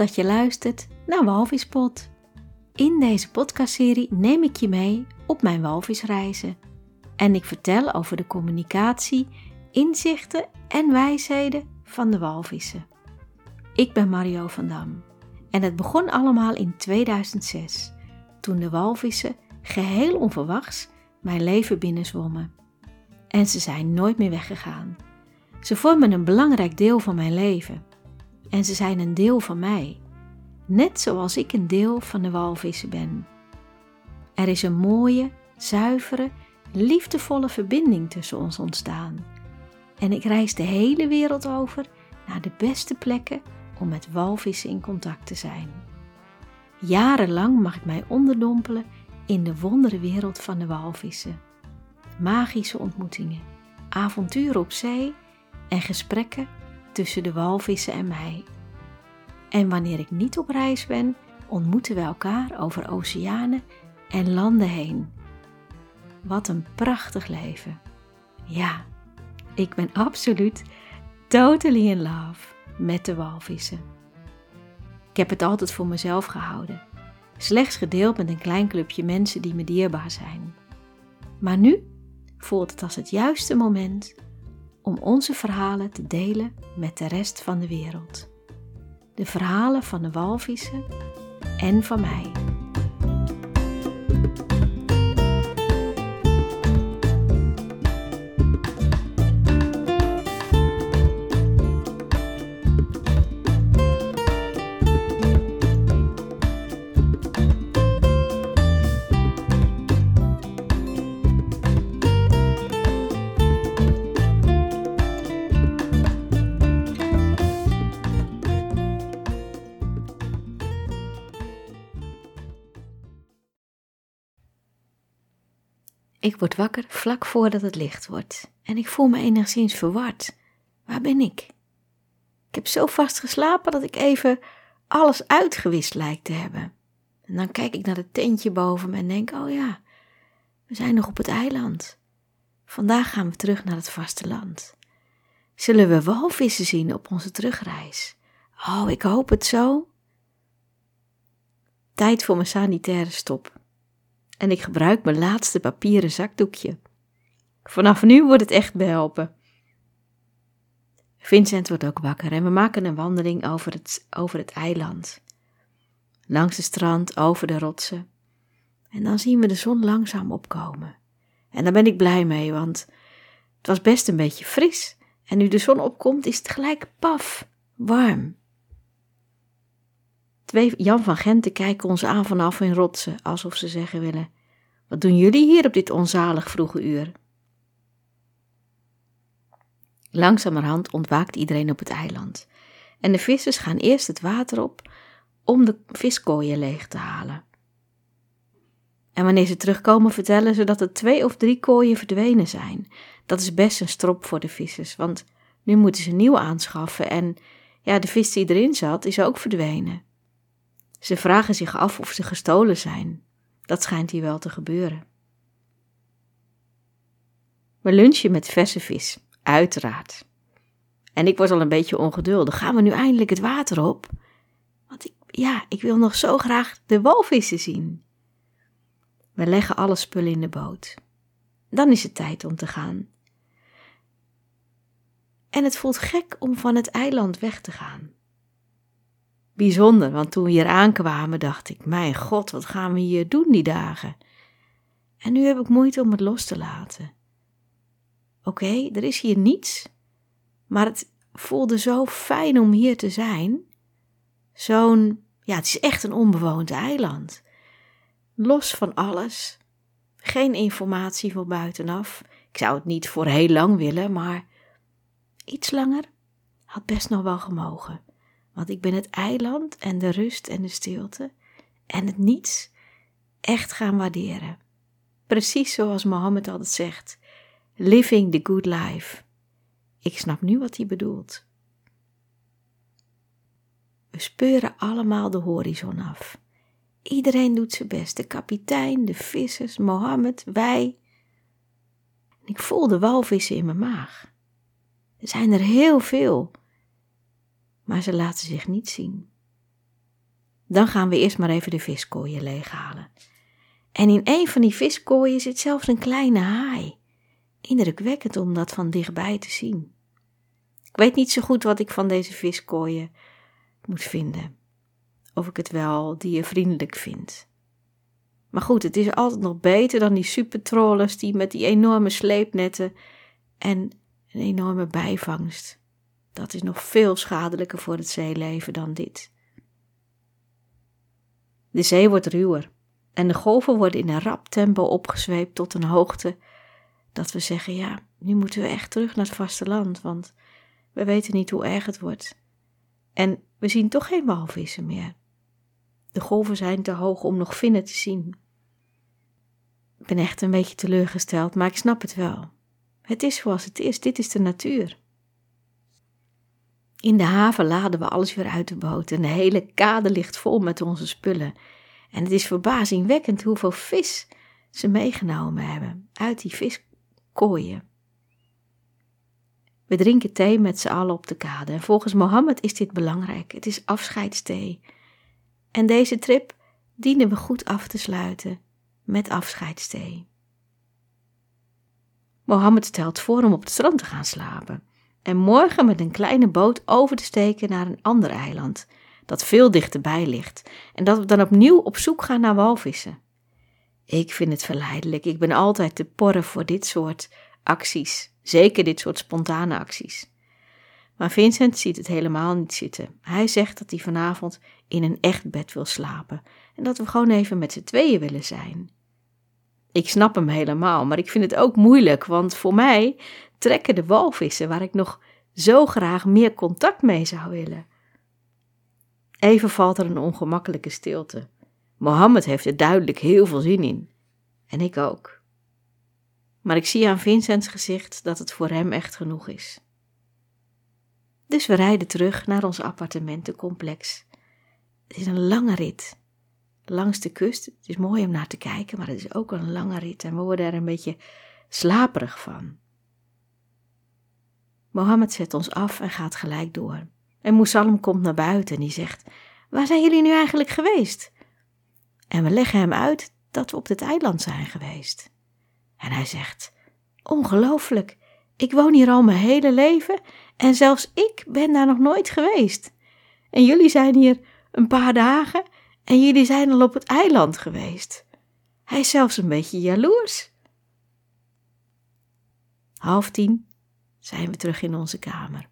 Dat je luistert naar Walvispot. In deze podcastserie neem ik je mee op mijn walvisreizen en ik vertel over de communicatie, inzichten en wijsheden van de walvissen. Ik ben Mario van Dam en het begon allemaal in 2006, toen de walvissen geheel onverwachts mijn leven binnenzwommen. En ze zijn nooit meer weggegaan. Ze vormen een belangrijk deel van mijn leven. En ze zijn een deel van mij, net zoals ik een deel van de walvissen ben. Er is een mooie, zuivere, liefdevolle verbinding tussen ons ontstaan. En ik reis de hele wereld over naar de beste plekken om met walvissen in contact te zijn. Jarenlang mag ik mij onderdompelen in de wonderenwereld van de walvissen. Magische ontmoetingen, avonturen op zee en gesprekken tussen de walvissen en mij. En wanneer ik niet op reis ben, ontmoeten we elkaar over oceanen en landen heen. Wat een prachtig leven. Ja, ik ben absoluut totally in love met de walvissen. Ik heb het altijd voor mezelf gehouden, slechts gedeeld met een klein clubje mensen die me dierbaar zijn. Maar nu voelt het als het juiste moment om onze verhalen te delen met de rest van de wereld. De verhalen van de walvissen en van mij. Ik word wakker vlak voordat het licht wordt en ik voel me enigszins verward. Waar ben ik? Ik heb zo vast geslapen dat ik even alles uitgewist lijkt te hebben. En dan kijk ik naar het tentje boven me en denk: oh ja, we zijn nog op het eiland. Vandaag gaan we terug naar het vasteland. Zullen we walvissen zien op onze terugreis? Oh, ik hoop het zo. Tijd voor mijn sanitaire stop en ik gebruik mijn laatste papieren zakdoekje. Vanaf nu wordt het echt behelpen. Vincent wordt ook wakker en we maken een wandeling over het, over het eiland. Langs het strand, over de rotsen. En dan zien we de zon langzaam opkomen. En daar ben ik blij mee, want het was best een beetje fris. En nu de zon opkomt, is het gelijk paf, warm. Twee Jan van Genten kijken ons aan vanaf hun rotsen, alsof ze zeggen willen: Wat doen jullie hier op dit onzalig vroege uur? Langzamerhand ontwaakt iedereen op het eiland. En de vissers gaan eerst het water op om de viskooien leeg te halen. En wanneer ze terugkomen, vertellen ze dat er twee of drie kooien verdwenen zijn. Dat is best een strop voor de vissers, want nu moeten ze nieuw aanschaffen en ja, de vis die erin zat is ook verdwenen. Ze vragen zich af of ze gestolen zijn. Dat schijnt hier wel te gebeuren. We lunchen met verse vis, uiteraard. En ik word al een beetje ongeduldig. Gaan we nu eindelijk het water op? Want ik, ja, ik wil nog zo graag de walvissen zien. We leggen alle spullen in de boot. Dan is het tijd om te gaan. En het voelt gek om van het eiland weg te gaan bijzonder, want toen we hier aankwamen dacht ik, mijn god, wat gaan we hier doen die dagen? En nu heb ik moeite om het los te laten. Oké, er is hier niets, maar het voelde zo fijn om hier te zijn. Zo'n, ja, het is echt een onbewoond eiland. Los van alles, geen informatie voor buitenaf. Ik zou het niet voor heel lang willen, maar iets langer had best nog wel gemogen. Want ik ben het eiland en de rust en de stilte en het niets echt gaan waarderen. Precies zoals Mohammed altijd zegt: living the good life. Ik snap nu wat hij bedoelt. We speuren allemaal de horizon af. Iedereen doet zijn best: de kapitein, de vissers, Mohammed, wij. ik voel de walvissen in mijn maag. Er zijn er heel veel maar ze laten zich niet zien. Dan gaan we eerst maar even de viskooien leeghalen. En in een van die viskooien zit zelfs een kleine haai. Indrukwekkend om dat van dichtbij te zien. Ik weet niet zo goed wat ik van deze viskooien moet vinden. Of ik het wel diervriendelijk vind. Maar goed, het is altijd nog beter dan die supertrollers die met die enorme sleepnetten en een enorme bijvangst. Dat is nog veel schadelijker voor het zeeleven dan dit. De zee wordt ruwer en de golven worden in een rap tempo opgezweept tot een hoogte dat we zeggen: ja, nu moeten we echt terug naar het vasteland, want we weten niet hoe erg het wordt. En we zien toch geen walvissen meer. De golven zijn te hoog om nog vinnen te zien. Ik ben echt een beetje teleurgesteld, maar ik snap het wel. Het is zoals het is, dit is de natuur. In de haven laden we alles weer uit de boot en de hele kade ligt vol met onze spullen. En het is verbazingwekkend hoeveel vis ze meegenomen hebben uit die viskooien. We drinken thee met z'n allen op de kade en volgens Mohammed is dit belangrijk. Het is afscheidsthee. En deze trip dienen we goed af te sluiten met afscheidsthee. Mohammed stelt voor om op het strand te gaan slapen en morgen met een kleine boot over te steken naar een ander eiland dat veel dichterbij ligt en dat we dan opnieuw op zoek gaan naar walvissen. Ik vind het verleidelijk. Ik ben altijd te porren voor dit soort acties, zeker dit soort spontane acties. Maar Vincent ziet het helemaal niet zitten. Hij zegt dat hij vanavond in een echt bed wil slapen en dat we gewoon even met z'n tweeën willen zijn. Ik snap hem helemaal, maar ik vind het ook moeilijk, want voor mij trekken de walvissen waar ik nog zo graag meer contact mee zou willen. Even valt er een ongemakkelijke stilte. Mohammed heeft er duidelijk heel veel zin in. En ik ook. Maar ik zie aan Vincents gezicht dat het voor hem echt genoeg is. Dus we rijden terug naar ons appartementencomplex. Het is een lange rit. Langs de kust. Het is mooi om naar te kijken, maar het is ook een lange rit en we worden er een beetje slaperig van. Mohammed zet ons af en gaat gelijk door. En Moesalem komt naar buiten en die zegt: Waar zijn jullie nu eigenlijk geweest? En we leggen hem uit dat we op dit eiland zijn geweest. En hij zegt: Ongelooflijk, ik woon hier al mijn hele leven en zelfs ik ben daar nog nooit geweest. En jullie zijn hier een paar dagen en jullie zijn al op het eiland geweest. Hij is zelfs een beetje jaloers. Half tien zijn we terug in onze kamer.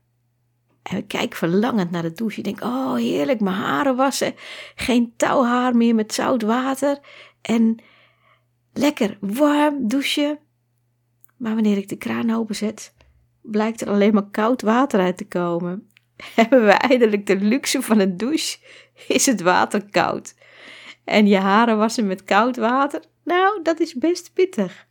En ik kijk verlangend naar de douche. Ik denk, oh heerlijk, mijn haren wassen. Geen touwhaar meer met zout water. En lekker warm douchen. Maar wanneer ik de kraan openzet, blijkt er alleen maar koud water uit te komen. Hebben we eindelijk de luxe van een douche, is het water koud. En je haren wassen met koud water, nou, dat is best pittig.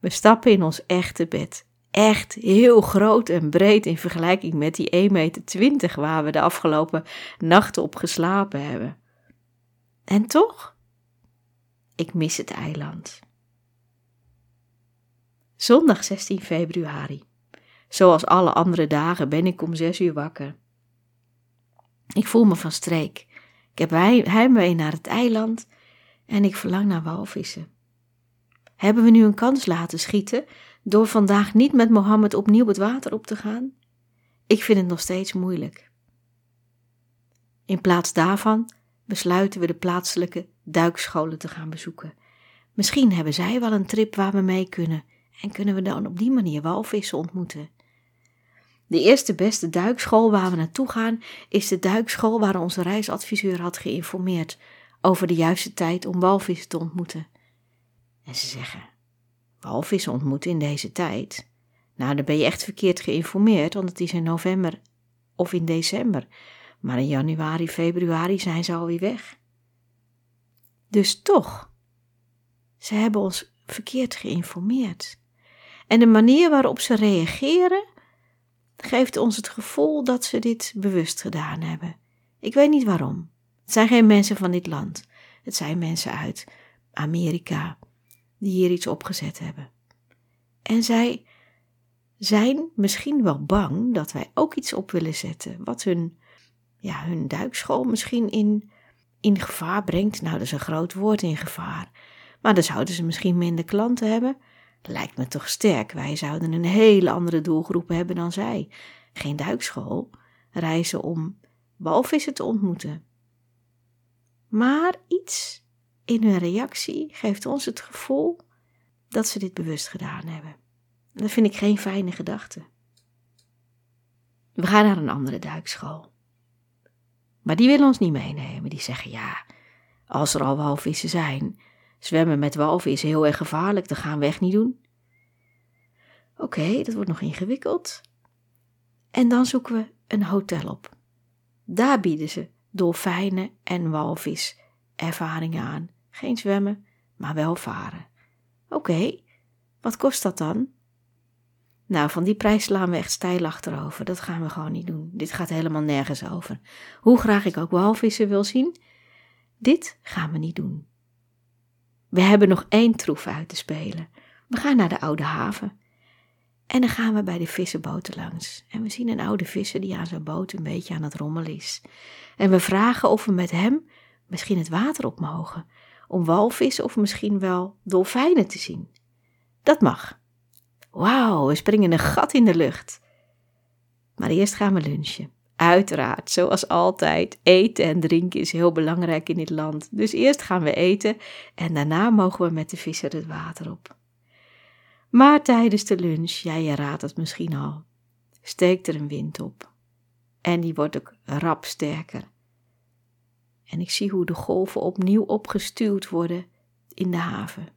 We stappen in ons echte bed. Echt heel groot en breed in vergelijking met die 1,20 meter waar we de afgelopen nachten op geslapen hebben. En toch? Ik mis het eiland. Zondag 16 februari. Zoals alle andere dagen ben ik om zes uur wakker. Ik voel me van streek. Ik heb heimwee naar het eiland en ik verlang naar walvissen. Hebben we nu een kans laten schieten door vandaag niet met Mohammed opnieuw het water op te gaan? Ik vind het nog steeds moeilijk. In plaats daarvan besluiten we de plaatselijke duikscholen te gaan bezoeken. Misschien hebben zij wel een trip waar we mee kunnen en kunnen we dan op die manier walvissen ontmoeten. De eerste beste duikschool waar we naartoe gaan is de duikschool waar onze reisadviseur had geïnformeerd over de juiste tijd om walvissen te ontmoeten. En ze zeggen: walvissen ontmoeten in deze tijd? Nou, dan ben je echt verkeerd geïnformeerd, want het is in november of in december. Maar in januari, februari zijn ze alweer weg. Dus toch, ze hebben ons verkeerd geïnformeerd. En de manier waarop ze reageren geeft ons het gevoel dat ze dit bewust gedaan hebben. Ik weet niet waarom. Het zijn geen mensen van dit land. Het zijn mensen uit Amerika, die hier iets opgezet hebben. En zij zijn misschien wel bang dat wij ook iets op willen zetten wat hun, ja, hun duikschool misschien in, in gevaar brengt. Nou, dat is een groot woord in gevaar. Maar dan zouden ze misschien minder klanten hebben. Lijkt me toch sterk. Wij zouden een hele andere doelgroep hebben dan zij. Geen duikschool, reizen om walvissen te ontmoeten. Maar iets in hun reactie geeft ons het gevoel dat ze dit bewust gedaan hebben. Dat vind ik geen fijne gedachte. We gaan naar een andere duikschool. Maar die willen ons niet meenemen. Die zeggen ja, als er al walvissen zijn, zwemmen met walvissen heel erg gevaarlijk, dat gaan we echt niet doen. Oké, dat wordt nog ingewikkeld. En dan zoeken we een hotel op. Daar bieden ze dolfijnen en walvis ervaringen aan. Geen zwemmen, maar wel varen. Oké, wat kost dat dan? Nou, van die prijs slaan we echt stijl achterover. Dat gaan we gewoon niet doen. Dit gaat helemaal nergens over. Hoe graag ik ook walvissen wil zien, dit gaan we niet doen. We hebben nog één troef uit te spelen. We gaan naar de oude haven. En dan gaan we bij de vissenboten langs. En we zien een oude visser die aan zijn boot een beetje aan het rommelen is. En we vragen of we met hem misschien het water op mogen. Om walvissen of misschien wel dolfijnen te zien. Dat mag. Wauw, we springen een gat in de lucht. Maar eerst gaan we lunchen. Uiteraard, zoals altijd, eten en drinken is heel belangrijk in dit land. Dus eerst gaan we eten en daarna mogen we met de visser het water op. Maar tijdens de lunch, ja je raadt het misschien al, steekt er een wind op. En die wordt ook rap sterker. En ik zie hoe de golven opnieuw opgestuwd worden in de haven.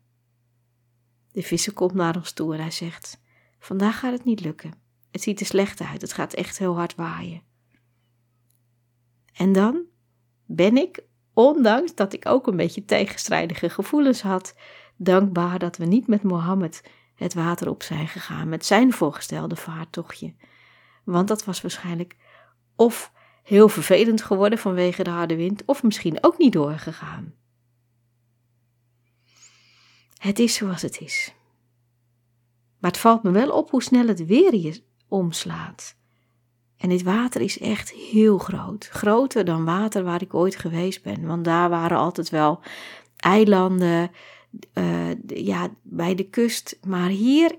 De visser komt naar ons toe en hij zegt: Vandaag gaat het niet lukken. Het ziet er slecht uit, het gaat echt heel hard waaien. En dan ben ik, ondanks dat ik ook een beetje tegenstrijdige gevoelens had, dankbaar dat we niet met Mohammed het water op zijn gegaan met zijn voorgestelde vaartochtje. Want dat was waarschijnlijk of heel vervelend geworden vanwege de harde wind, of misschien ook niet doorgegaan. Het is zoals het is. Maar het valt me wel op hoe snel het weer hier omslaat. En dit water is echt heel groot. Groter dan water waar ik ooit geweest ben. Want daar waren altijd wel eilanden, uh, ja, bij de kust. Maar hier,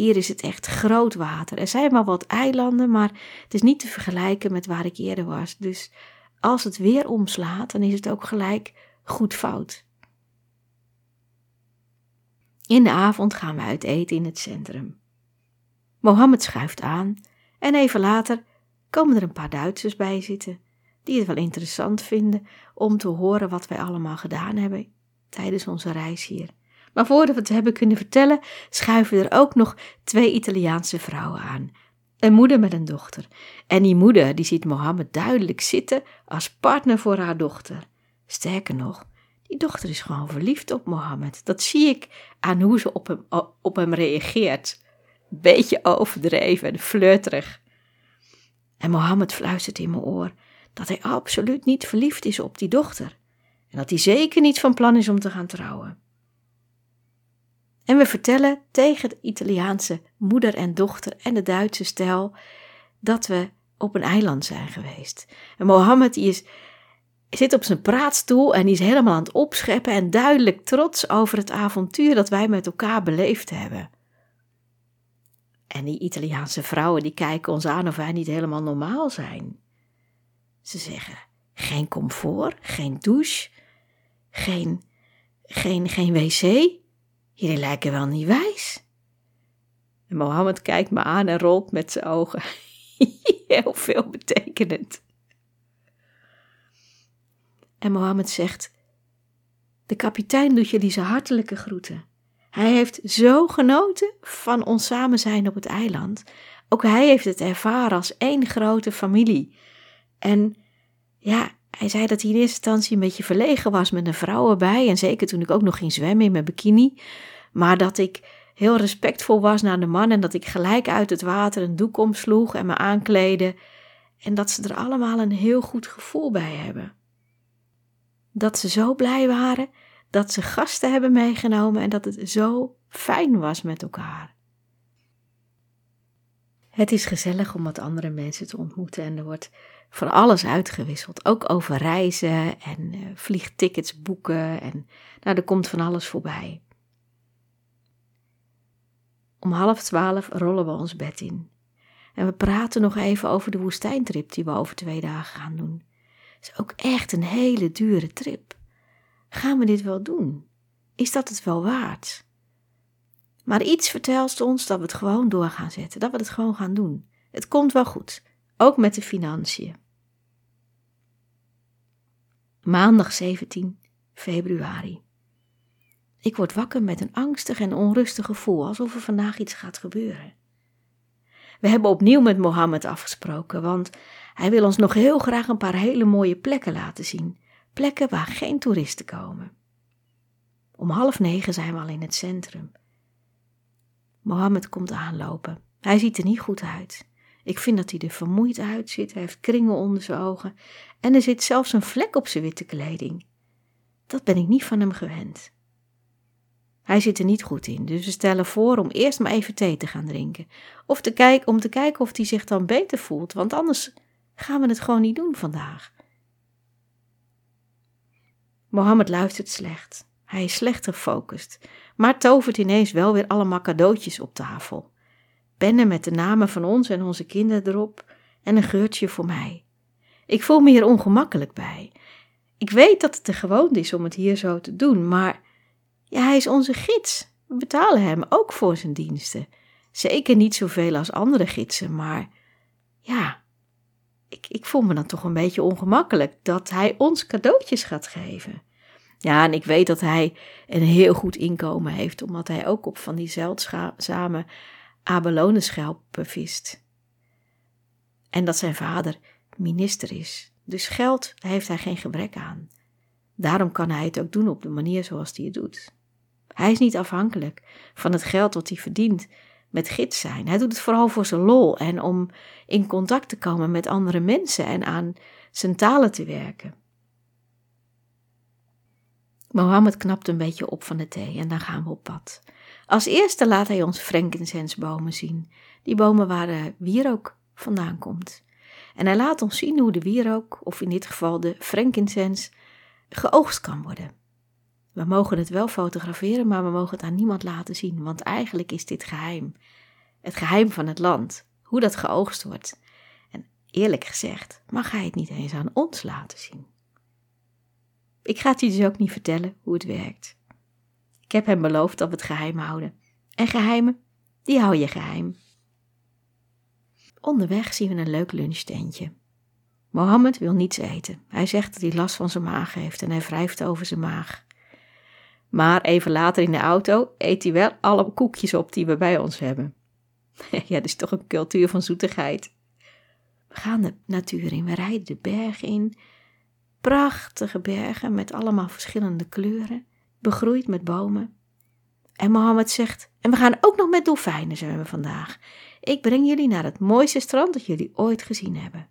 hier is het echt groot water. Er zijn wel wat eilanden, maar het is niet te vergelijken met waar ik eerder was. Dus als het weer omslaat, dan is het ook gelijk goed fout. In de avond gaan we uit eten in het centrum. Mohammed schuift aan en even later komen er een paar Duitsers bij zitten, die het wel interessant vinden om te horen wat wij allemaal gedaan hebben tijdens onze reis hier. Maar voordat we het hebben kunnen vertellen, schuiven er ook nog twee Italiaanse vrouwen aan. Een moeder met een dochter. En die moeder die ziet Mohammed duidelijk zitten als partner voor haar dochter. Sterker nog, die dochter is gewoon verliefd op Mohammed. Dat zie ik aan hoe ze op hem, op hem reageert. Beetje overdreven en flirterig. En Mohammed fluistert in mijn oor dat hij absoluut niet verliefd is op die dochter. En dat hij zeker niet van plan is om te gaan trouwen. En we vertellen tegen de Italiaanse moeder en dochter en de Duitse stel dat we op een eiland zijn geweest. En Mohammed die is zit op zijn praatstoel en die is helemaal aan het opscheppen en duidelijk trots over het avontuur dat wij met elkaar beleefd hebben. En die Italiaanse vrouwen die kijken ons aan of wij niet helemaal normaal zijn. Ze zeggen: geen comfort, geen douche, geen, geen, geen wc. Jullie lijken wel niet wijs. En Mohammed kijkt me aan en rolt met zijn ogen. Heel veel betekenend. En Mohammed zegt: De kapitein doet jullie zijn hartelijke groeten. Hij heeft zo genoten van ons samen zijn op het eiland. Ook hij heeft het ervaren als één grote familie. En ja, hij zei dat hij in eerste instantie een beetje verlegen was met een vrouw erbij. En zeker toen ik ook nog ging zwemmen in mijn bikini. Maar dat ik heel respectvol was naar de man en dat ik gelijk uit het water een doek omsloeg en me aankleden. En dat ze er allemaal een heel goed gevoel bij hebben dat ze zo blij waren dat ze gasten hebben meegenomen en dat het zo fijn was met elkaar. Het is gezellig om wat andere mensen te ontmoeten en er wordt van alles uitgewisseld. Ook over reizen en uh, vliegtickets boeken en nou, er komt van alles voorbij. Om half twaalf rollen we ons bed in. En we praten nog even over de woestijntrip die we over twee dagen gaan doen. Het is ook echt een hele dure trip. Gaan we dit wel doen? Is dat het wel waard? Maar iets vertelt ons dat we het gewoon door gaan zetten, dat we het gewoon gaan doen. Het komt wel goed, ook met de financiën. Maandag 17 februari. Ik word wakker met een angstig en onrustig gevoel, alsof er vandaag iets gaat gebeuren. We hebben opnieuw met Mohammed afgesproken, want hij wil ons nog heel graag een paar hele mooie plekken laten zien. Plekken waar geen toeristen komen. Om half negen zijn we al in het centrum. Mohammed komt aanlopen. Hij ziet er niet goed uit. Ik vind dat hij er vermoeid uitziet. Hij heeft kringen onder zijn ogen. En er zit zelfs een vlek op zijn witte kleding. Dat ben ik niet van hem gewend. Hij zit er niet goed in, dus we stellen voor om eerst maar even thee te gaan drinken. Of te kijken, om te kijken of hij zich dan beter voelt, want anders gaan we het gewoon niet doen vandaag. Mohammed luistert slecht. Hij is slecht gefocust, maar tovert ineens wel weer allemaal cadeautjes op tafel. Pennen met de namen van ons en onze kinderen erop en een geurtje voor mij. Ik voel me hier ongemakkelijk bij. Ik weet dat het de gewoonte is om het hier zo te doen, maar ja, hij is onze gids. We betalen hem ook voor zijn diensten. Zeker niet zoveel als andere gidsen, maar ja, ik, ik voel me dan toch een beetje ongemakkelijk dat hij ons cadeautjes gaat geven. Ja, en ik weet dat hij een heel goed inkomen heeft, omdat hij ook op van die zeldzame abelonenschelpen vist. En dat zijn vader minister is. Dus geld heeft hij geen gebrek aan. Daarom kan hij het ook doen op de manier zoals hij het doet. Hij is niet afhankelijk van het geld wat hij verdient met gids zijn. Hij doet het vooral voor zijn lol en om in contact te komen met andere mensen en aan zijn talen te werken. Mohammed knapt een beetje op van de thee en dan gaan we op pad. Als eerste laat hij ons frankincense zien, die bomen waar de wierook vandaan komt. En hij laat ons zien hoe de wierook, of in dit geval de frankincense, geoogst kan worden. We mogen het wel fotograferen, maar we mogen het aan niemand laten zien, want eigenlijk is dit geheim. Het geheim van het land, hoe dat geoogst wordt. En eerlijk gezegd, mag hij het niet eens aan ons laten zien. Ik ga het je dus ook niet vertellen hoe het werkt. Ik heb hem beloofd dat we het geheim houden. En geheimen, die hou je geheim. Onderweg zien we een leuk lunchtentje. Mohammed wil niets eten. Hij zegt dat hij last van zijn maag heeft en hij wrijft over zijn maag. Maar even later in de auto eet hij wel alle koekjes op die we bij ons hebben. ja, dat is toch een cultuur van zoetigheid. We gaan de natuur in, we rijden de bergen in. Prachtige bergen met allemaal verschillende kleuren, begroeid met bomen. En Mohammed zegt, en we gaan ook nog met dolfijnen zwemmen vandaag. Ik breng jullie naar het mooiste strand dat jullie ooit gezien hebben.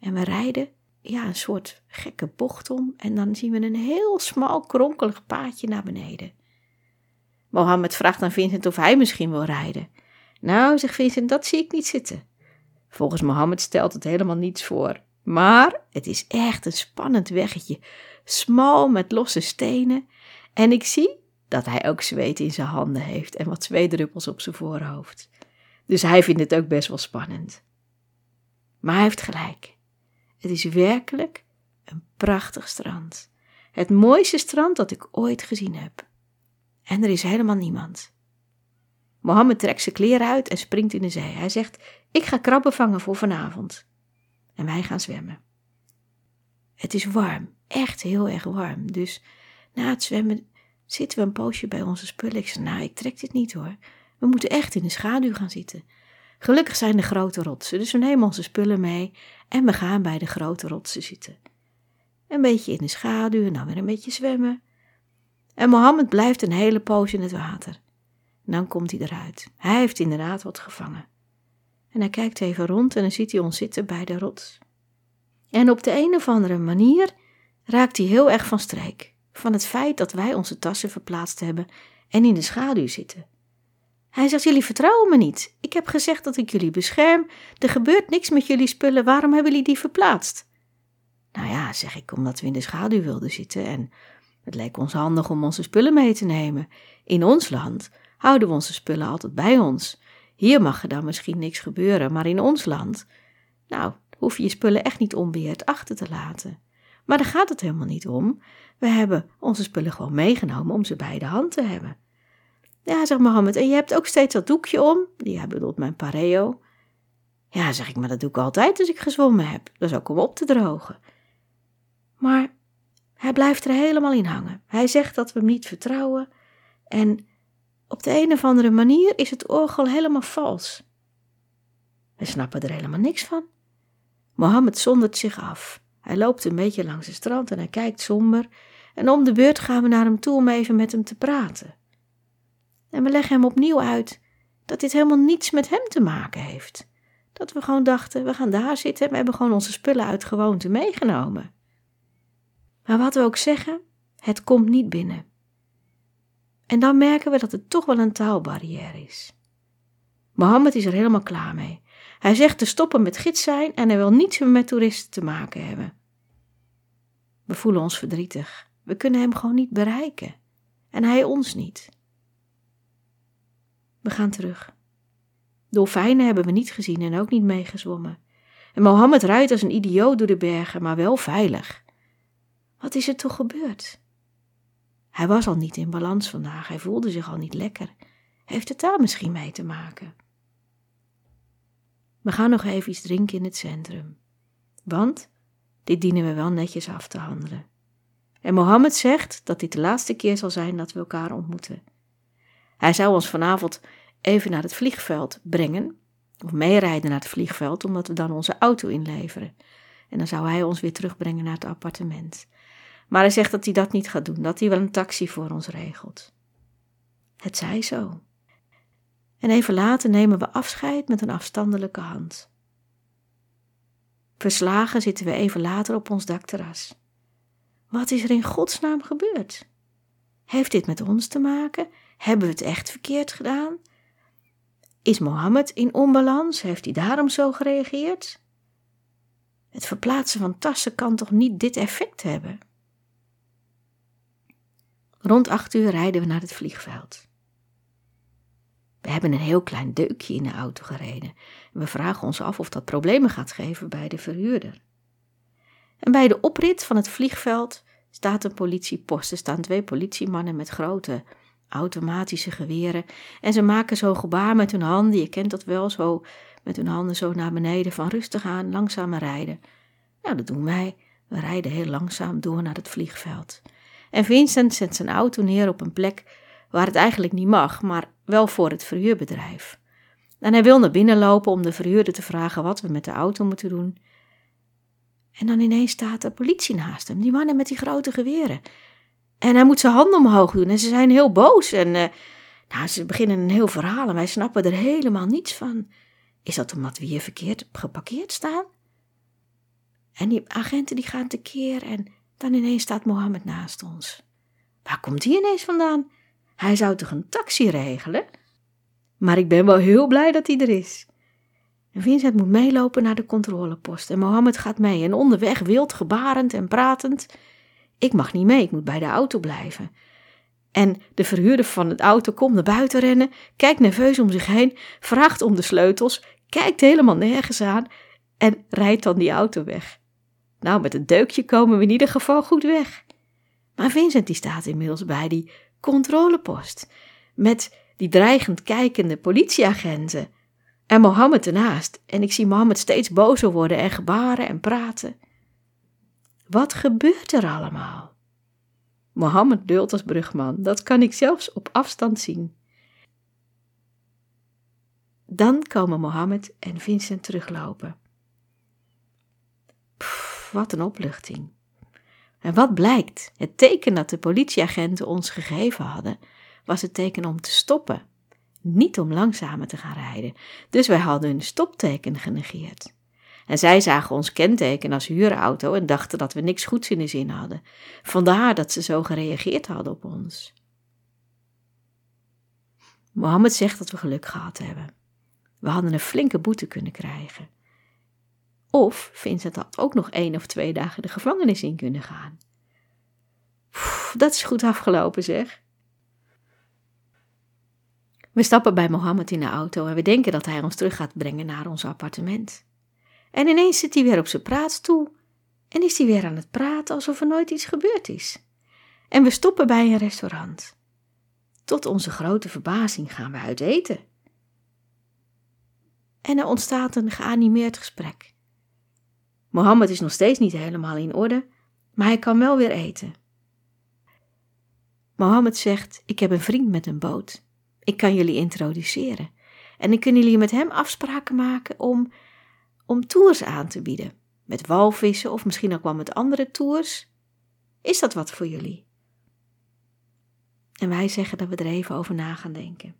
En we rijden ja, een soort gekke bocht om en dan zien we een heel smal kronkelig paadje naar beneden. Mohammed vraagt aan Vincent of hij misschien wil rijden. Nou, zegt Vincent, dat zie ik niet zitten. Volgens Mohammed stelt het helemaal niets voor. Maar het is echt een spannend weggetje, smal met losse stenen. En ik zie dat hij ook zweet in zijn handen heeft en wat zweedruppels op zijn voorhoofd. Dus hij vindt het ook best wel spannend. Maar hij heeft gelijk. Het is werkelijk een prachtig strand. Het mooiste strand dat ik ooit gezien heb. En er is helemaal niemand. Mohammed trekt zijn kleren uit en springt in de zee. Hij zegt: Ik ga krabben vangen voor vanavond. En wij gaan zwemmen. Het is warm, echt heel erg warm. Dus na het zwemmen zitten we een poosje bij onze spullen. Ik zeg: Nou, ik trek dit niet hoor. We moeten echt in de schaduw gaan zitten. Gelukkig zijn er grote rotsen, dus we nemen onze spullen mee en we gaan bij de grote rotsen zitten. Een beetje in de schaduw en dan weer een beetje zwemmen. En Mohammed blijft een hele poos in het water. Dan komt hij eruit. Hij heeft inderdaad wat gevangen. En hij kijkt even rond en dan ziet hij ons zitten bij de rots. En op de een of andere manier raakt hij heel erg van streek. Van het feit dat wij onze tassen verplaatst hebben en in de schaduw zitten. Hij zegt: Jullie vertrouwen me niet. Ik heb gezegd dat ik jullie bescherm. Er gebeurt niks met jullie spullen. Waarom hebben jullie die verplaatst? Nou ja, zeg ik, omdat we in de schaduw wilden zitten en het leek ons handig om onze spullen mee te nemen. In ons land houden we onze spullen altijd bij ons. Hier mag er dan misschien niks gebeuren, maar in ons land, nou, hoef je je spullen echt niet onbeheerd achter te laten. Maar daar gaat het helemaal niet om. We hebben onze spullen gewoon meegenomen om ze bij de hand te hebben. Ja, zegt Mohammed, en je hebt ook steeds dat doekje om? Ja, bedoelt mijn pareo. Ja, zeg ik, maar dat doe ik altijd als ik gezwommen heb. Dat is ook om op te drogen. Maar hij blijft er helemaal in hangen. Hij zegt dat we hem niet vertrouwen. En op de een of andere manier is het orgel helemaal vals. We snappen er helemaal niks van. Mohammed zondert zich af. Hij loopt een beetje langs het strand en hij kijkt somber. En om de beurt gaan we naar hem toe om even met hem te praten. En we leggen hem opnieuw uit dat dit helemaal niets met hem te maken heeft. Dat we gewoon dachten, we gaan daar zitten en we hebben gewoon onze spullen uit gewoonte meegenomen. Maar wat we ook zeggen, het komt niet binnen. En dan merken we dat het toch wel een taalbarrière is. Mohammed is er helemaal klaar mee. Hij zegt te stoppen met gids zijn en hij wil niets meer met toeristen te maken hebben. We voelen ons verdrietig. We kunnen hem gewoon niet bereiken. En hij ons niet. We gaan terug. Dolfijnen hebben we niet gezien en ook niet meegezwommen. En Mohammed rijdt als een idioot door de bergen, maar wel veilig. Wat is er toch gebeurd? Hij was al niet in balans vandaag, hij voelde zich al niet lekker. Heeft het daar misschien mee te maken? We gaan nog even iets drinken in het centrum. Want dit dienen we wel netjes af te handelen. En Mohammed zegt dat dit de laatste keer zal zijn dat we elkaar ontmoeten. Hij zou ons vanavond even naar het vliegveld brengen, of meerijden naar het vliegveld, omdat we dan onze auto inleveren. En dan zou hij ons weer terugbrengen naar het appartement. Maar hij zegt dat hij dat niet gaat doen, dat hij wel een taxi voor ons regelt. Het zij zo. En even later nemen we afscheid met een afstandelijke hand. Verslagen zitten we even later op ons dakterras. Wat is er in godsnaam gebeurd? Heeft dit met ons te maken? Hebben we het echt verkeerd gedaan? Is Mohammed in onbalans? Heeft hij daarom zo gereageerd? Het verplaatsen van tassen kan toch niet dit effect hebben? Rond acht uur rijden we naar het vliegveld. We hebben een heel klein deukje in de auto gereden en we vragen ons af of dat problemen gaat geven bij de verhuurder. En bij de oprit van het vliegveld staat een politiepost. Er staan twee politiemannen met grote automatische geweren en ze maken zo'n gebaar met hun handen. Je kent dat wel, zo met hun handen zo naar beneden van rustig aan, langzaam rijden. Nou, dat doen wij. We rijden heel langzaam door naar het vliegveld. En Vincent zet zijn auto neer op een plek waar het eigenlijk niet mag, maar wel voor het verhuurbedrijf. En hij wil naar binnen lopen om de verhuurder te vragen wat we met de auto moeten doen. En dan ineens staat de politie naast hem, die mannen met die grote geweren. En hij moet zijn handen omhoog doen en ze zijn heel boos. En uh, nou, ze beginnen een heel verhaal en wij snappen er helemaal niets van. Is dat omdat we hier verkeerd geparkeerd staan? En die agenten die gaan tekeer en dan ineens staat Mohammed naast ons. Waar komt hij ineens vandaan? Hij zou toch een taxi regelen? Maar ik ben wel heel blij dat hij er is. En Vincent moet meelopen naar de controlepost en Mohammed gaat mee en onderweg wild gebarend en pratend. Ik mag niet mee, ik moet bij de auto blijven. En de verhuurder van het auto komt naar buiten rennen, kijkt nerveus om zich heen, vraagt om de sleutels, kijkt helemaal nergens aan en rijdt dan die auto weg. Nou, met een deukje komen we in ieder geval goed weg. Maar Vincent die staat inmiddels bij die controlepost. Met die dreigend kijkende politieagenten. En Mohammed ernaast. En ik zie Mohammed steeds bozer worden en gebaren en praten. Wat gebeurt er allemaal? Mohammed dult als brugman. Dat kan ik zelfs op afstand zien. Dan komen Mohammed en Vincent teruglopen wat een opluchting. En wat blijkt? Het teken dat de politieagenten ons gegeven hadden, was het teken om te stoppen, niet om langzamer te gaan rijden. Dus wij hadden hun stopteken genegeerd. En zij zagen ons kenteken als huurauto en dachten dat we niks goeds in de zin hadden. Vandaar dat ze zo gereageerd hadden op ons. Mohammed zegt dat we geluk gehad hebben. We hadden een flinke boete kunnen krijgen. Of Vincent had ook nog één of twee dagen de gevangenis in kunnen gaan. dat is goed afgelopen, zeg. We stappen bij Mohammed in de auto en we denken dat hij ons terug gaat brengen naar ons appartement. En ineens zit hij weer op zijn praatstoel en is hij weer aan het praten alsof er nooit iets gebeurd is. En we stoppen bij een restaurant. Tot onze grote verbazing gaan we uit eten. En er ontstaat een geanimeerd gesprek. Mohammed is nog steeds niet helemaal in orde, maar hij kan wel weer eten. Mohammed zegt: Ik heb een vriend met een boot. Ik kan jullie introduceren. En dan kunnen jullie met hem afspraken maken om, om tours aan te bieden. Met walvissen of misschien ook wel met andere tours. Is dat wat voor jullie? En wij zeggen dat we er even over na gaan denken.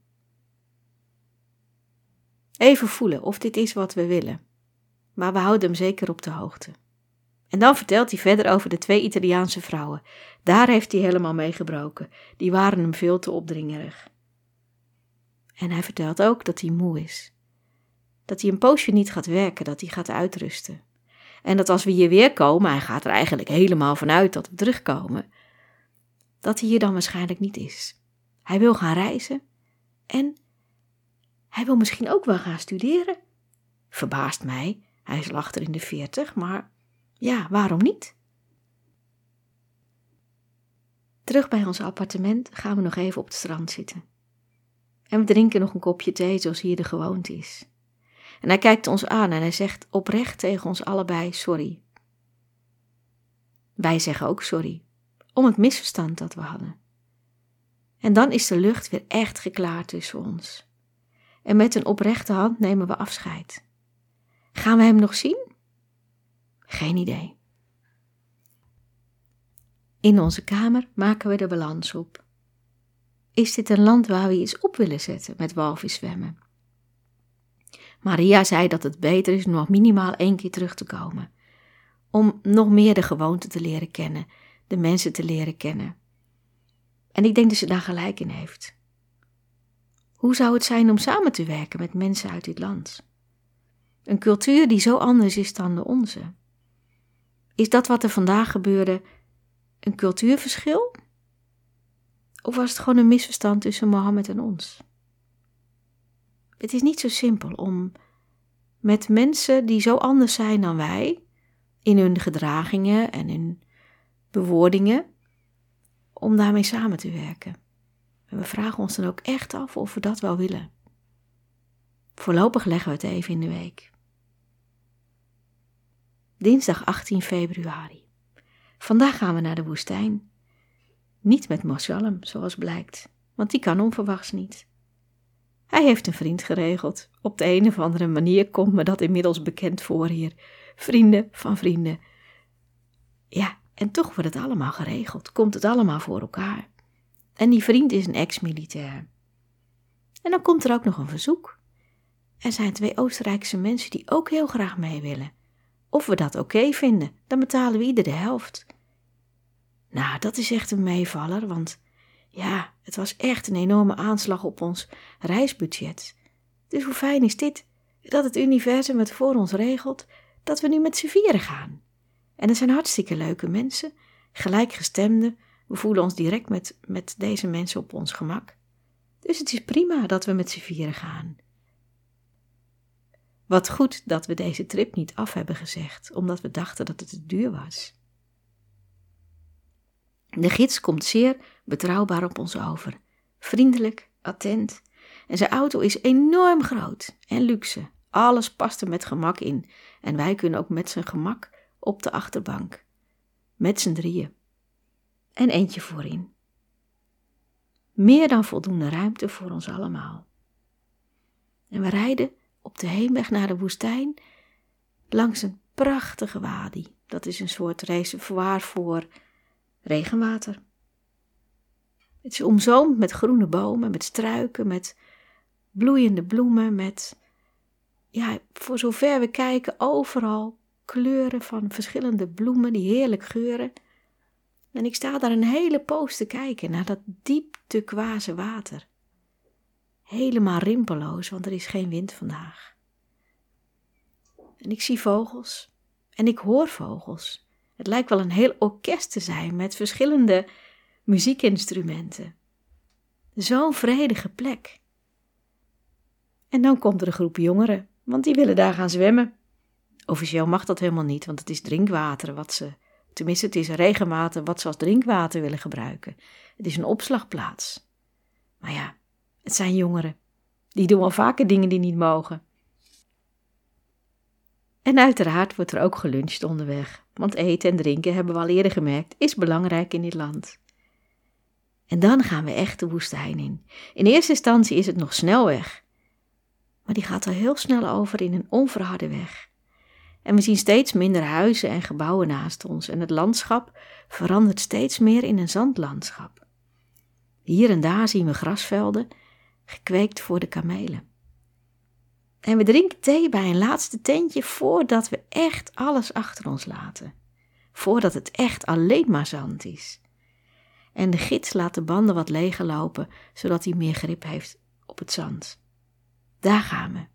Even voelen of dit is wat we willen. Maar we houden hem zeker op de hoogte. En dan vertelt hij verder over de twee Italiaanse vrouwen. Daar heeft hij helemaal mee gebroken. Die waren hem veel te opdringerig. En hij vertelt ook dat hij moe is. Dat hij een poosje niet gaat werken, dat hij gaat uitrusten. En dat als we hier weer komen, hij gaat er eigenlijk helemaal vanuit dat we terugkomen, dat hij hier dan waarschijnlijk niet is. Hij wil gaan reizen en hij wil misschien ook wel gaan studeren. Verbaast mij, hij is lachter in de veertig, maar ja, waarom niet? Terug bij ons appartement gaan we nog even op het strand zitten. En we drinken nog een kopje thee zoals hier de gewoonte is. En hij kijkt ons aan en hij zegt oprecht tegen ons allebei sorry. Wij zeggen ook sorry om het misverstand dat we hadden. En dan is de lucht weer echt geklaard tussen ons. En met een oprechte hand nemen we afscheid. Gaan we hem nog zien? Geen idee. In onze kamer maken we de balans op. Is dit een land waar we iets op willen zetten met walviszwemmen? Maria zei dat het beter is om nog minimaal één keer terug te komen. Om nog meer de gewoonten te leren kennen, de mensen te leren kennen. En ik denk dat ze daar gelijk in heeft. Hoe zou het zijn om samen te werken met mensen uit dit land? Een cultuur die zo anders is dan de onze. Is dat wat er vandaag gebeurde een cultuurverschil? Of was het gewoon een misverstand tussen Mohammed en ons? Het is niet zo simpel om met mensen die zo anders zijn dan wij, in hun gedragingen en hun bewoordingen, om daarmee samen te werken. En we vragen ons dan ook echt af of we dat wel willen. Voorlopig leggen we het even in de week. Dinsdag 18 februari. Vandaag gaan we naar de woestijn. Niet met Moshalem, zoals blijkt, want die kan onverwachts niet. Hij heeft een vriend geregeld. Op de een of andere manier komt me dat inmiddels bekend voor hier. Vrienden van vrienden. Ja, en toch wordt het allemaal geregeld. Komt het allemaal voor elkaar. En die vriend is een ex-militair. En dan komt er ook nog een verzoek. Er zijn twee Oostenrijkse mensen die ook heel graag mee willen. Of we dat oké vinden, dan betalen we ieder de helft. Nou, dat is echt een meevaller, want ja, het was echt een enorme aanslag op ons reisbudget. Dus hoe fijn is dit, dat het universum het voor ons regelt, dat we nu met z'n vieren gaan. En er zijn hartstikke leuke mensen, gelijkgestemden, we voelen ons direct met, met deze mensen op ons gemak. Dus het is prima dat we met z'n vieren gaan. Wat goed dat we deze trip niet af hebben gezegd, omdat we dachten dat het te duur was. De gids komt zeer betrouwbaar op ons over. Vriendelijk, attent. En zijn auto is enorm groot en luxe. Alles past er met gemak in. En wij kunnen ook met zijn gemak op de achterbank. Met z'n drieën. En eentje voorin. Meer dan voldoende ruimte voor ons allemaal. En we rijden op de heenweg naar de woestijn langs een prachtige wadi. Dat is een soort reservoir voor regenwater. Het is omzoomd met groene bomen, met struiken, met bloeiende bloemen, met, ja, voor zover we kijken, overal kleuren van verschillende bloemen die heerlijk geuren. En ik sta daar een hele poos te kijken naar dat diep turquoise water. helemaal rimpelloos, want er is geen wind vandaag. En ik zie vogels en ik hoor vogels. Het lijkt wel een heel orkest te zijn met verschillende muziekinstrumenten. Zo'n vredige plek. En dan komt er een groep jongeren, want die willen daar gaan zwemmen. Officieel mag dat helemaal niet, want het is drinkwater wat ze, tenminste het is regenwater wat ze als drinkwater willen gebruiken. Het is een opslagplaats. Maar ja, het zijn jongeren. Die doen wel vaker dingen die niet mogen. En uiteraard wordt er ook geluncht onderweg, want eten en drinken, hebben we al eerder gemerkt, is belangrijk in dit land. En dan gaan we echt de woestijn in. In eerste instantie is het nog snelweg, maar die gaat al heel snel over in een onverharde weg. En we zien steeds minder huizen en gebouwen naast ons en het landschap verandert steeds meer in een zandlandschap. Hier en daar zien we grasvelden, gekweekt voor de kamelen. En we drinken thee bij een laatste tentje voordat we echt alles achter ons laten. Voordat het echt alleen maar zand is. En de gids laat de banden wat leger lopen, zodat hij meer grip heeft op het zand. Daar gaan we.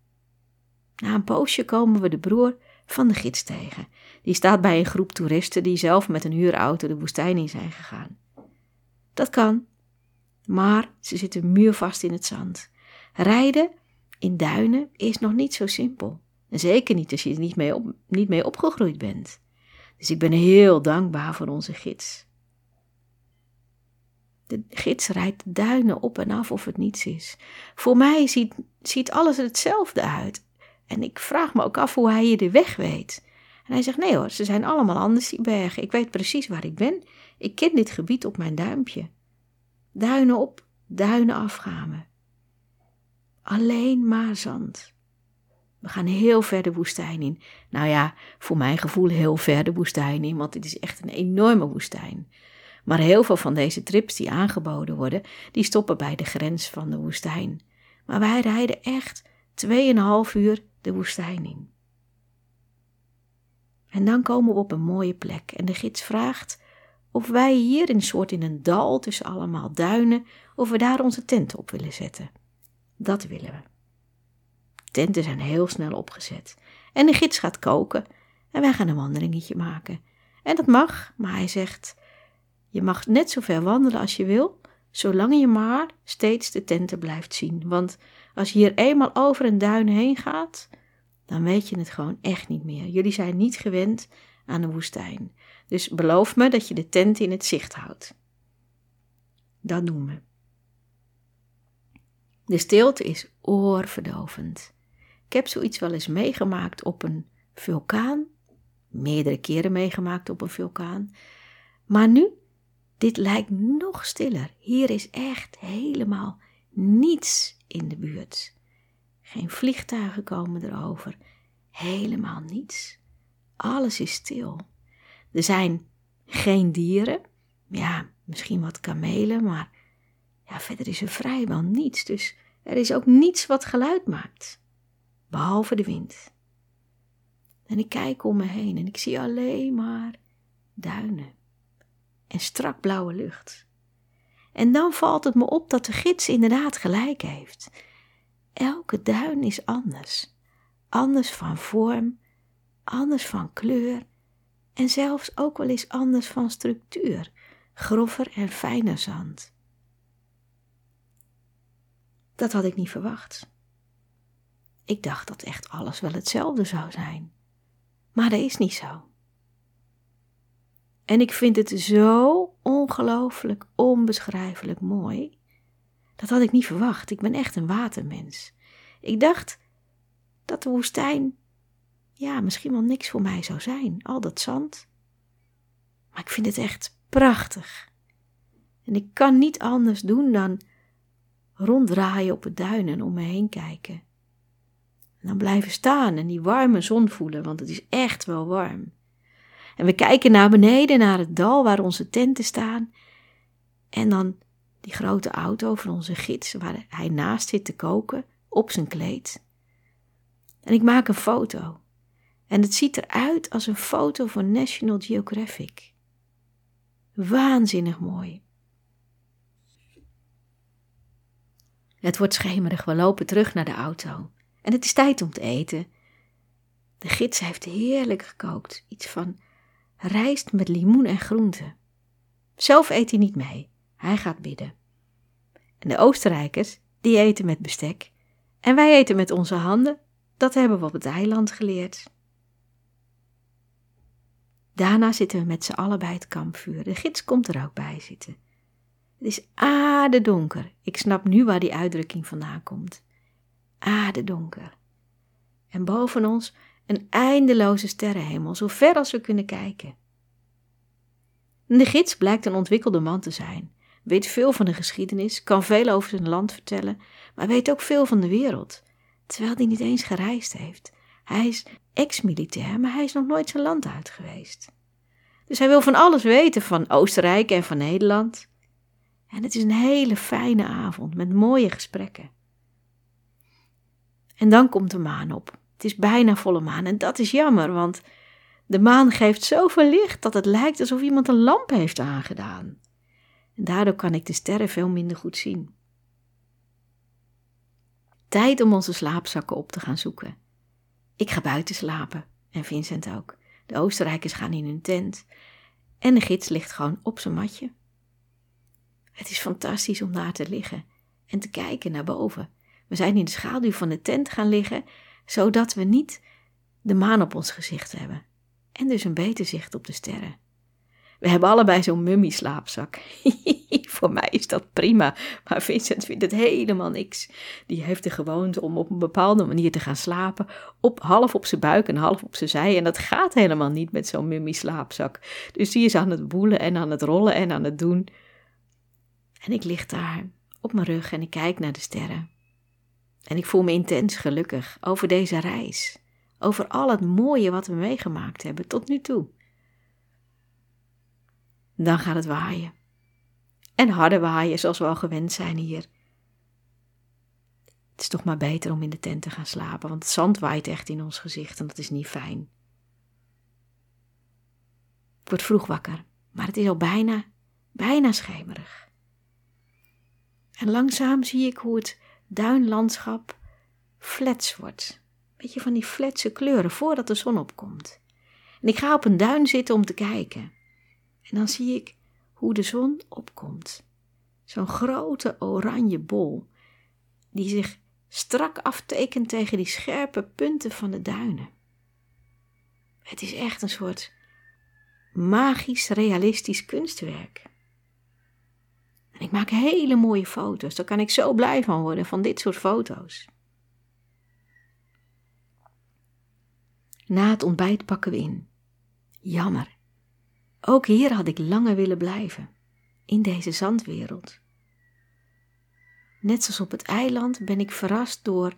Na een poosje komen we de broer van de gids tegen. Die staat bij een groep toeristen die zelf met een huurauto de woestijn in zijn gegaan. Dat kan, maar ze zitten muurvast in het zand. Rijden in duinen is nog niet zo simpel. En zeker niet als je er niet mee, op, niet mee opgegroeid bent. Dus ik ben heel dankbaar voor onze gids. De gids rijdt duinen op en af of het niets is. Voor mij ziet, ziet alles hetzelfde uit. En ik vraag me ook af hoe hij hier de weg weet. En hij zegt: Nee hoor, ze zijn allemaal anders, die bergen. Ik weet precies waar ik ben. Ik ken dit gebied op mijn duimpje. Duinen op, duinen afgaan. Alleen maar zand. We gaan heel ver de woestijn in. Nou ja, voor mijn gevoel heel ver de woestijn in, want het is echt een enorme woestijn. Maar heel veel van deze trips die aangeboden worden, die stoppen bij de grens van de woestijn. Maar wij rijden echt 2,5 uur de woestijn in. En dan komen we op een mooie plek en de gids vraagt of wij hier in soort in een dal tussen allemaal duinen, of we daar onze tenten op willen zetten. Dat willen we. Tenten zijn heel snel opgezet en de gids gaat koken en wij gaan een wandelingetje maken. En dat mag, maar hij zegt: Je mag net zo ver wandelen als je wil, zolang je maar steeds de tenten blijft zien. Want als je hier eenmaal over een duin heen gaat, dan weet je het gewoon echt niet meer. Jullie zijn niet gewend aan de woestijn. Dus beloof me dat je de tent in het zicht houdt. Dat doen we. De stilte is oorverdovend. Ik heb zoiets wel eens meegemaakt op een vulkaan. Meerdere keren meegemaakt op een vulkaan. Maar nu, dit lijkt nog stiller. Hier is echt helemaal niets in de buurt. Geen vliegtuigen komen erover. Helemaal niets. Alles is stil. Er zijn geen dieren. Ja, misschien wat kamelen, maar ja, verder is er vrijwel niets. Dus er is ook niets wat geluid maakt. Behalve de wind. En ik kijk om me heen en ik zie alleen maar duinen. En strak blauwe lucht. En dan valt het me op dat de gids inderdaad gelijk heeft. Elke duin is anders. Anders van vorm, anders van kleur en zelfs ook wel eens anders van structuur, grover en fijner zand. Dat had ik niet verwacht. Ik dacht dat echt alles wel hetzelfde zou zijn, maar dat is niet zo. En ik vind het zo ongelooflijk, onbeschrijfelijk mooi. Dat had ik niet verwacht. Ik ben echt een watermens. Ik dacht dat de woestijn ja, misschien wel niks voor mij zou zijn, al dat zand. Maar ik vind het echt prachtig. En ik kan niet anders doen dan ronddraaien op het duin en om me heen kijken. En dan blijven staan en die warme zon voelen, want het is echt wel warm. En we kijken naar beneden, naar het dal waar onze tenten staan. En dan die grote auto van onze gids, waar hij naast zit te koken, op zijn kleed. En ik maak een foto. En het ziet eruit als een foto van National Geographic. Waanzinnig mooi. Het wordt schemerig, we lopen terug naar de auto. En het is tijd om te eten. De gids heeft heerlijk gekookt. Iets van rijst met limoen en groenten. Zelf eet hij niet mee. Hij gaat bidden. En de Oostenrijkers, die eten met bestek. En wij eten met onze handen. Dat hebben we op het eiland geleerd. Daarna zitten we met z'n allen bij het kampvuur. De gids komt er ook bij zitten. Het is donker. Ik snap nu waar die uitdrukking vandaan komt. donker. En boven ons een eindeloze sterrenhemel, zo ver als we kunnen kijken. De gids blijkt een ontwikkelde man te zijn, weet veel van de geschiedenis, kan veel over zijn land vertellen, maar weet ook veel van de wereld, terwijl hij niet eens gereisd heeft. Hij is ex-militair, maar hij is nog nooit zijn land uit geweest. Dus hij wil van alles weten van Oostenrijk en van Nederland. En het is een hele fijne avond met mooie gesprekken. En dan komt de maan op. Het is bijna volle maan en dat is jammer, want de maan geeft zoveel licht dat het lijkt alsof iemand een lamp heeft aangedaan. En daardoor kan ik de sterren veel minder goed zien. Tijd om onze slaapzakken op te gaan zoeken. Ik ga buiten slapen en Vincent ook. De Oostenrijkers gaan in hun tent en de gids ligt gewoon op zijn matje. Het is fantastisch om daar te liggen en te kijken naar boven. We zijn in de schaduw van de tent gaan liggen, zodat we niet de maan op ons gezicht hebben en dus een beter zicht op de sterren. We hebben allebei zo'n mummieslaapzak. Voor mij is dat prima, maar Vincent vindt het helemaal niks. Die heeft de gewoonte om op een bepaalde manier te gaan slapen, op, half op zijn buik en half op zijn zij. En dat gaat helemaal niet met zo'n mummieslaapzak. Dus die is aan het boelen en aan het rollen en aan het doen. En ik lig daar op mijn rug en ik kijk naar de sterren. En ik voel me intens gelukkig over deze reis, over al het mooie wat we meegemaakt hebben tot nu toe. Dan gaat het waaien. En harder waaien zoals we al gewend zijn hier. Het is toch maar beter om in de tent te gaan slapen, want het zand waait echt in ons gezicht en dat is niet fijn. Ik word vroeg wakker, maar het is al bijna, bijna schemerig. En langzaam zie ik hoe het duinlandschap flats wordt. Beetje van die flatse kleuren voordat de zon opkomt. En ik ga op een duin zitten om te kijken. En dan zie ik hoe de zon opkomt. Zo'n grote oranje bol die zich strak aftekent tegen die scherpe punten van de duinen. Het is echt een soort magisch realistisch kunstwerk. Ik maak hele mooie foto's. Daar kan ik zo blij van worden, van dit soort foto's. Na het ontbijt pakken we in. Jammer. Ook hier had ik langer willen blijven. In deze zandwereld. Net zoals op het eiland ben ik verrast door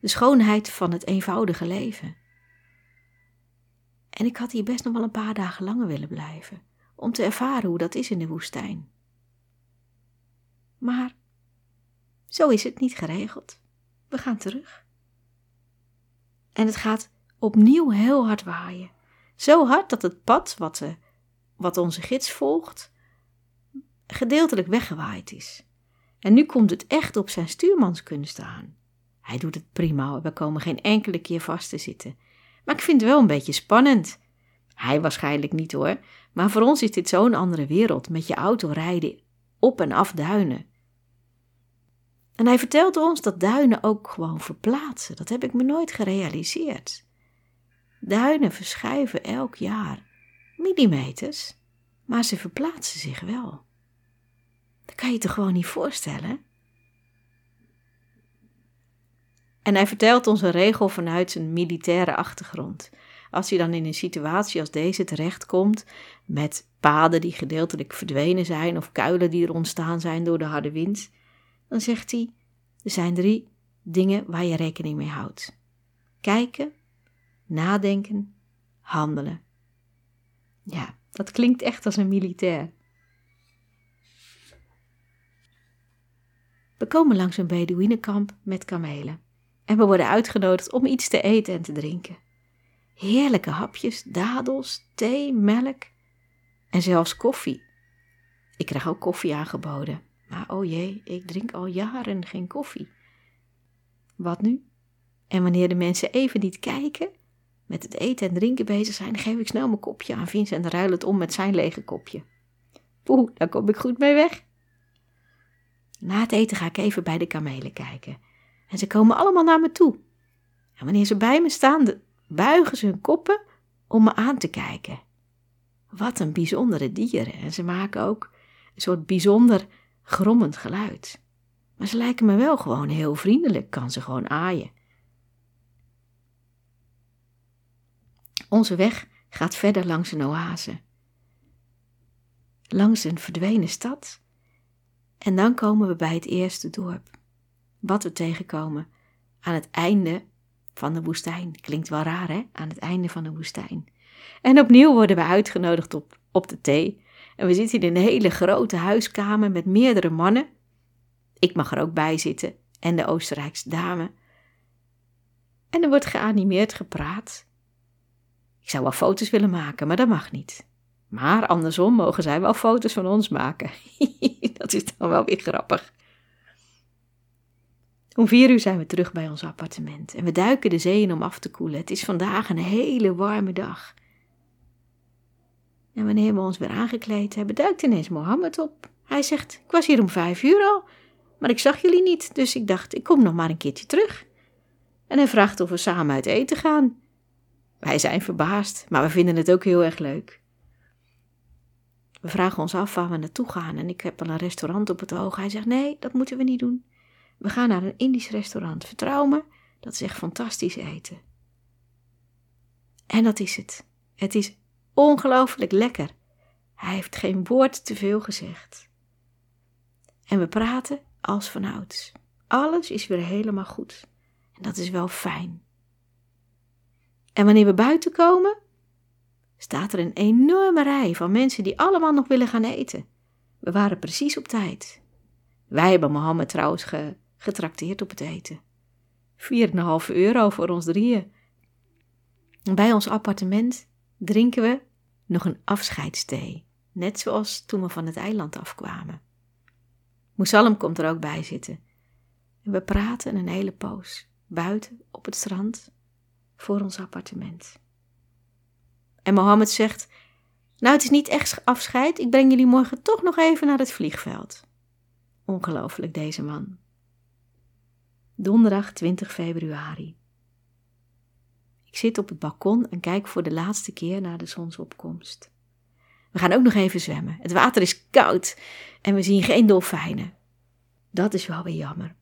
de schoonheid van het eenvoudige leven. En ik had hier best nog wel een paar dagen langer willen blijven, om te ervaren hoe dat is in de woestijn. Maar zo is het niet geregeld. We gaan terug. En het gaat opnieuw heel hard waaien. Zo hard dat het pad wat, de, wat onze gids volgt, gedeeltelijk weggewaaid is. En nu komt het echt op zijn stuurmanskunst aan. Hij doet het prima, we komen geen enkele keer vast te zitten. Maar ik vind het wel een beetje spannend. Hij waarschijnlijk niet hoor, maar voor ons is dit zo'n andere wereld, met je auto rijden op en af duinen. En hij vertelt ons dat duinen ook gewoon verplaatsen. Dat heb ik me nooit gerealiseerd. Duinen verschuiven elk jaar millimeters, maar ze verplaatsen zich wel. Dat kan je toch gewoon niet voorstellen? En hij vertelt ons een regel vanuit zijn militaire achtergrond. Als hij dan in een situatie als deze terechtkomt, met paden die gedeeltelijk verdwenen zijn of kuilen die er ontstaan zijn door de harde wind, dan zegt hij: er zijn drie dingen waar je rekening mee houdt: kijken, nadenken, handelen. Ja, dat klinkt echt als een militair. We komen langs een Bedouinenkamp met kamelen en we worden uitgenodigd om iets te eten en te drinken. Heerlijke hapjes, dadels, thee, melk en zelfs koffie. Ik krijg ook koffie aangeboden Maar oh jee, ik drink al jaren geen koffie. Wat nu? En wanneer de mensen even niet kijken, met het eten en drinken bezig zijn, geef ik snel mijn kopje aan Vincent en ruil het om met zijn lege kopje. Poeh, daar kom ik goed mee weg. Na het eten ga ik even bij de kamelen kijken. En ze komen allemaal naar me toe. En wanneer ze bij me staan, buigen ze hun koppen om me aan te kijken. Wat een bijzondere dieren. En ze maken ook een soort bijzonder grommend geluid. Maar ze lijken me wel gewoon heel vriendelijk, kan ze gewoon aaien. Onze weg gaat verder langs een oase. Langs een verdwenen stad. En dan komen we bij het eerste dorp. Wat we tegenkomen aan het einde van de woestijn. Klinkt wel raar, hè? Aan het einde van de woestijn. En opnieuw worden we uitgenodigd op, op de thee. En we zitten in een hele grote huiskamer met meerdere mannen. Ik mag er ook bij zitten en de Oostenrijkse dame. En er wordt geanimeerd gepraat. Ik zou wel foto's willen maken, maar dat mag niet. Maar andersom mogen zij wel foto's van ons maken. dat is dan wel weer grappig. Om vier uur zijn we terug bij ons appartement en we duiken de zee in om af te koelen. Het is vandaag een hele warme dag. En wanneer we ons weer aangekleed hebben, duikt ineens Mohammed op. Hij zegt: Ik was hier om vijf uur al, maar ik zag jullie niet, dus ik dacht: Ik kom nog maar een keertje terug. En hij vraagt of we samen uit eten gaan. Wij zijn verbaasd, maar we vinden het ook heel erg leuk. We vragen ons af waar we naartoe gaan en ik heb al een restaurant op het oog. Hij zegt: Nee, dat moeten we niet doen. We gaan naar een Indisch restaurant. Vertrouw me, dat is echt fantastisch eten. En dat is het. Het is ongelooflijk lekker. Hij heeft geen woord te veel gezegd. En we praten als vanouds. Alles is weer helemaal goed. En dat is wel fijn. En wanneer we buiten komen, staat er een enorme rij van mensen die allemaal nog willen gaan eten. We waren precies op tijd. Wij hebben Mohammed trouwens ge, getrakteerd op het eten. 4,5 euro voor ons drieën. Bij ons appartement drinken we nog een afscheidsthee, net zoals toen we van het eiland afkwamen. Moesalem komt er ook bij zitten. En we praten een hele poos, buiten op het strand, voor ons appartement. En Mohammed zegt: Nou, het is niet echt afscheid, ik breng jullie morgen toch nog even naar het vliegveld. Ongelooflijk, deze man. Donderdag 20 februari. Ik zit op het balkon en kijk voor de laatste keer naar de zonsopkomst. We gaan ook nog even zwemmen. Het water is koud en we zien geen dolfijnen. Dat is wel weer jammer.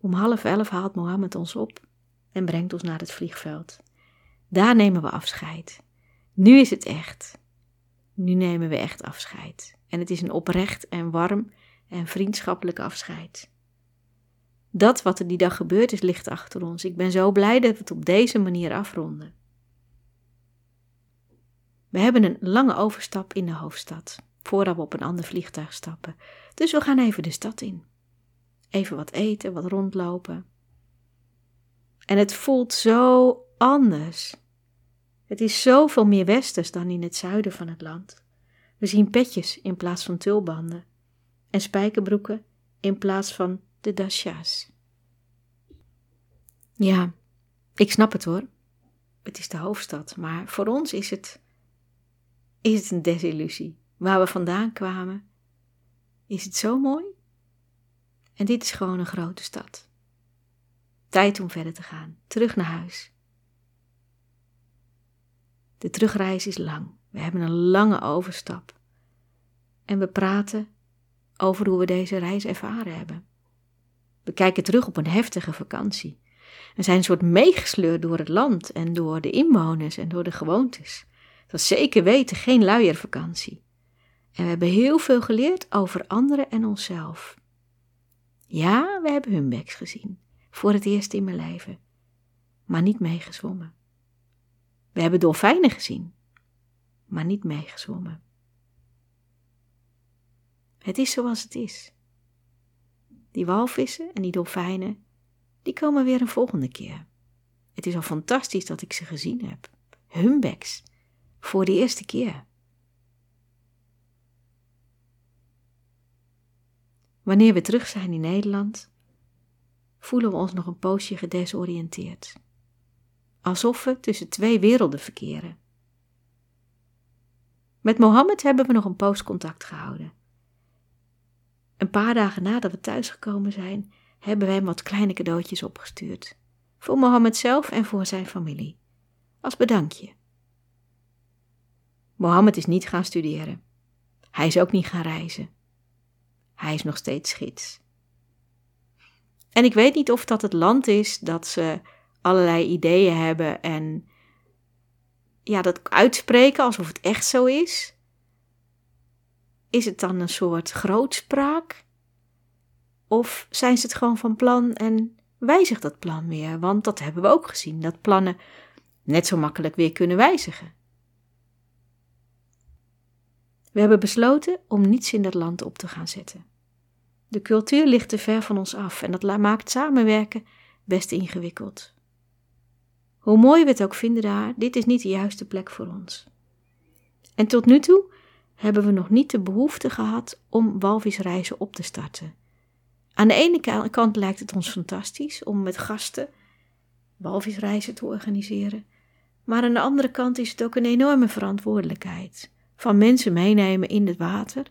Om half elf haalt Mohammed ons op en brengt ons naar het vliegveld. Daar nemen we afscheid. Nu is het echt. Nu nemen we echt afscheid. En het is een oprecht en warm en vriendschappelijk afscheid. Dat wat er die dag gebeurd is, ligt achter ons. Ik ben zo blij dat we het op deze manier afronden. We hebben een lange overstap in de hoofdstad, voordat we op een ander vliegtuig stappen. Dus we gaan even de stad in. Even wat eten, wat rondlopen. En het voelt zo anders. Het is zoveel meer westers dan in het zuiden van het land. We zien petjes in plaats van tulbanden en spijkerbroeken in plaats van de dasha's. Ja, ik snap het hoor. Het is de hoofdstad, maar voor ons is het, is het een desillusie. Waar we vandaan kwamen, is het zo mooi. En dit is gewoon een grote stad. Tijd om verder te gaan, terug naar huis. De terugreis is lang. We hebben een lange overstap. En we praten over hoe we deze reis ervaren hebben. We kijken terug op een heftige vakantie. We zijn een soort meegesleurd door het land en door de inwoners en door de gewoontes. Dat was zeker weten geen luiervakantie. En we hebben heel veel geleerd over anderen en onszelf. Ja, we hebben humbeks gezien, voor het eerst in mijn leven, maar niet meegezwommen. We hebben dolfijnen gezien, maar niet meegezwommen. Het is zoals het is. Die walvissen en die dolfijnen, die komen weer een volgende keer. Het is al fantastisch dat ik ze gezien heb. Humbeks, voor de eerste keer. wanneer we terug zijn in Nederland, voelen we ons nog een poosje gedesoriënteerd. Alsof we tussen twee werelden verkeren. Met Mohammed hebben we nog een poos contact gehouden. Een paar dagen nadat we thuisgekomen zijn, hebben wij hem wat kleine cadeautjes opgestuurd. Voor Mohammed zelf en voor zijn familie. Als bedankje. Mohammed is niet gaan studeren. Hij is ook niet gaan reizen. Hij is nog steeds gids. En ik weet niet of dat het land is dat ze allerlei ideeën hebben en ja, dat uitspreken alsof het echt zo is. Is het dan een soort grootspraak? Of zijn ze het gewoon van plan en wijzigt dat plan weer? Want dat hebben we ook gezien, dat plannen net zo makkelijk weer kunnen wijzigen. We hebben besloten om niets in dat land op te gaan zetten. De cultuur ligt te ver van ons af en dat maakt samenwerken best ingewikkeld. Hoe mooi we het ook vinden daar, dit is niet de juiste plek voor ons. En tot nu toe hebben we nog niet de behoefte gehad om walvisreizen op te starten. Aan de ene kant lijkt het ons fantastisch om met gasten walvisreizen te organiseren, maar aan de andere kant is het ook een enorme verantwoordelijkheid. Van mensen meenemen in het water.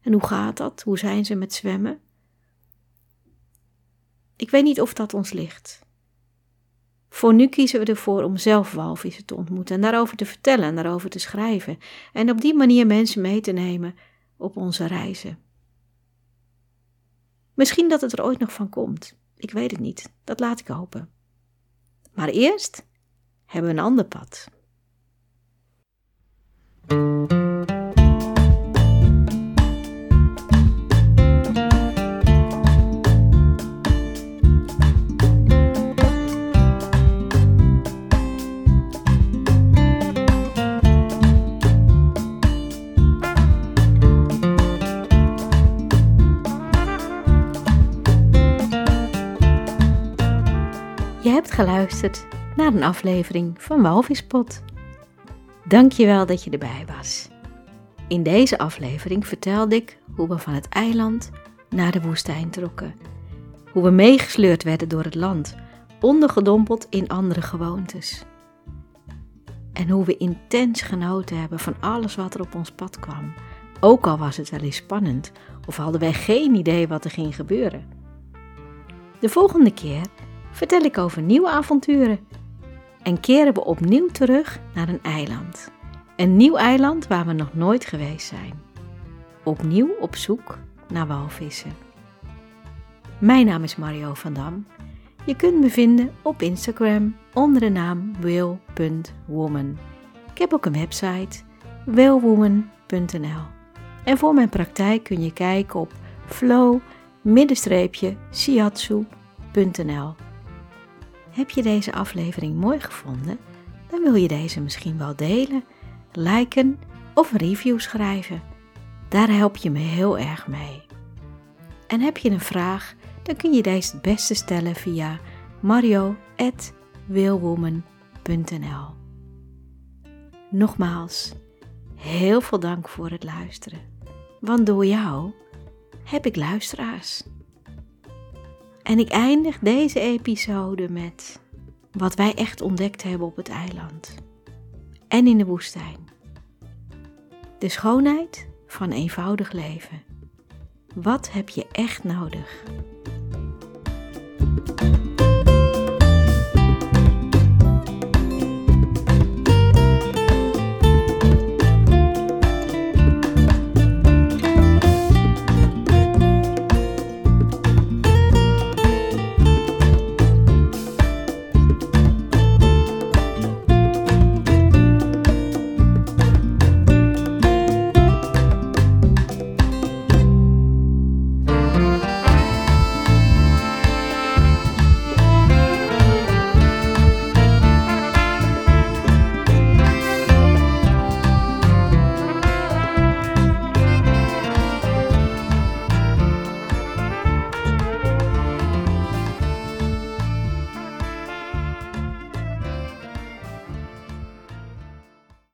En hoe gaat dat? Hoe zijn ze met zwemmen? Ik weet niet of dat ons ligt. Voor nu kiezen we ervoor om zelf walvissen te ontmoeten en daarover te vertellen en daarover te schrijven. En op die manier mensen mee te nemen op onze reizen. Misschien dat het er ooit nog van komt. Ik weet het niet. Dat laat ik hopen. Maar eerst hebben we een ander pad. Geluisterd naar een aflevering van Walvispot. Dankjewel dat je erbij was. In deze aflevering vertelde ik hoe we van het eiland naar de woestijn trokken. Hoe we meegesleurd werden door het land, ondergedompeld in andere gewoontes. En hoe we intens genoten hebben van alles wat er op ons pad kwam. Ook al was het wel eens spannend of hadden wij geen idee wat er ging gebeuren. De volgende keer vertel ik over nieuwe avonturen en keren we opnieuw terug naar een eiland. Een nieuw eiland waar we nog nooit geweest zijn. Opnieuw op zoek naar walvissen. Mijn naam is Mario van Dam. Je kunt me vinden op Instagram onder de naam will.woman. Ik heb ook een website willwoman.nl. En voor mijn praktijk kun je kijken op flow-siatsu.nl. Heb je deze aflevering mooi gevonden? Dan wil je deze misschien wel delen, liken of een review schrijven. Daar help je me heel erg mee. En heb je een vraag, dan kun je deze het beste stellen via mario.willwoman.nl Nogmaals, heel veel dank voor het luisteren. Want door jou heb ik luisteraars. En ik eindig deze episode met wat wij echt ontdekt hebben op het eiland en in de woestijn. De schoonheid van eenvoudig leven. Wat heb je echt nodig?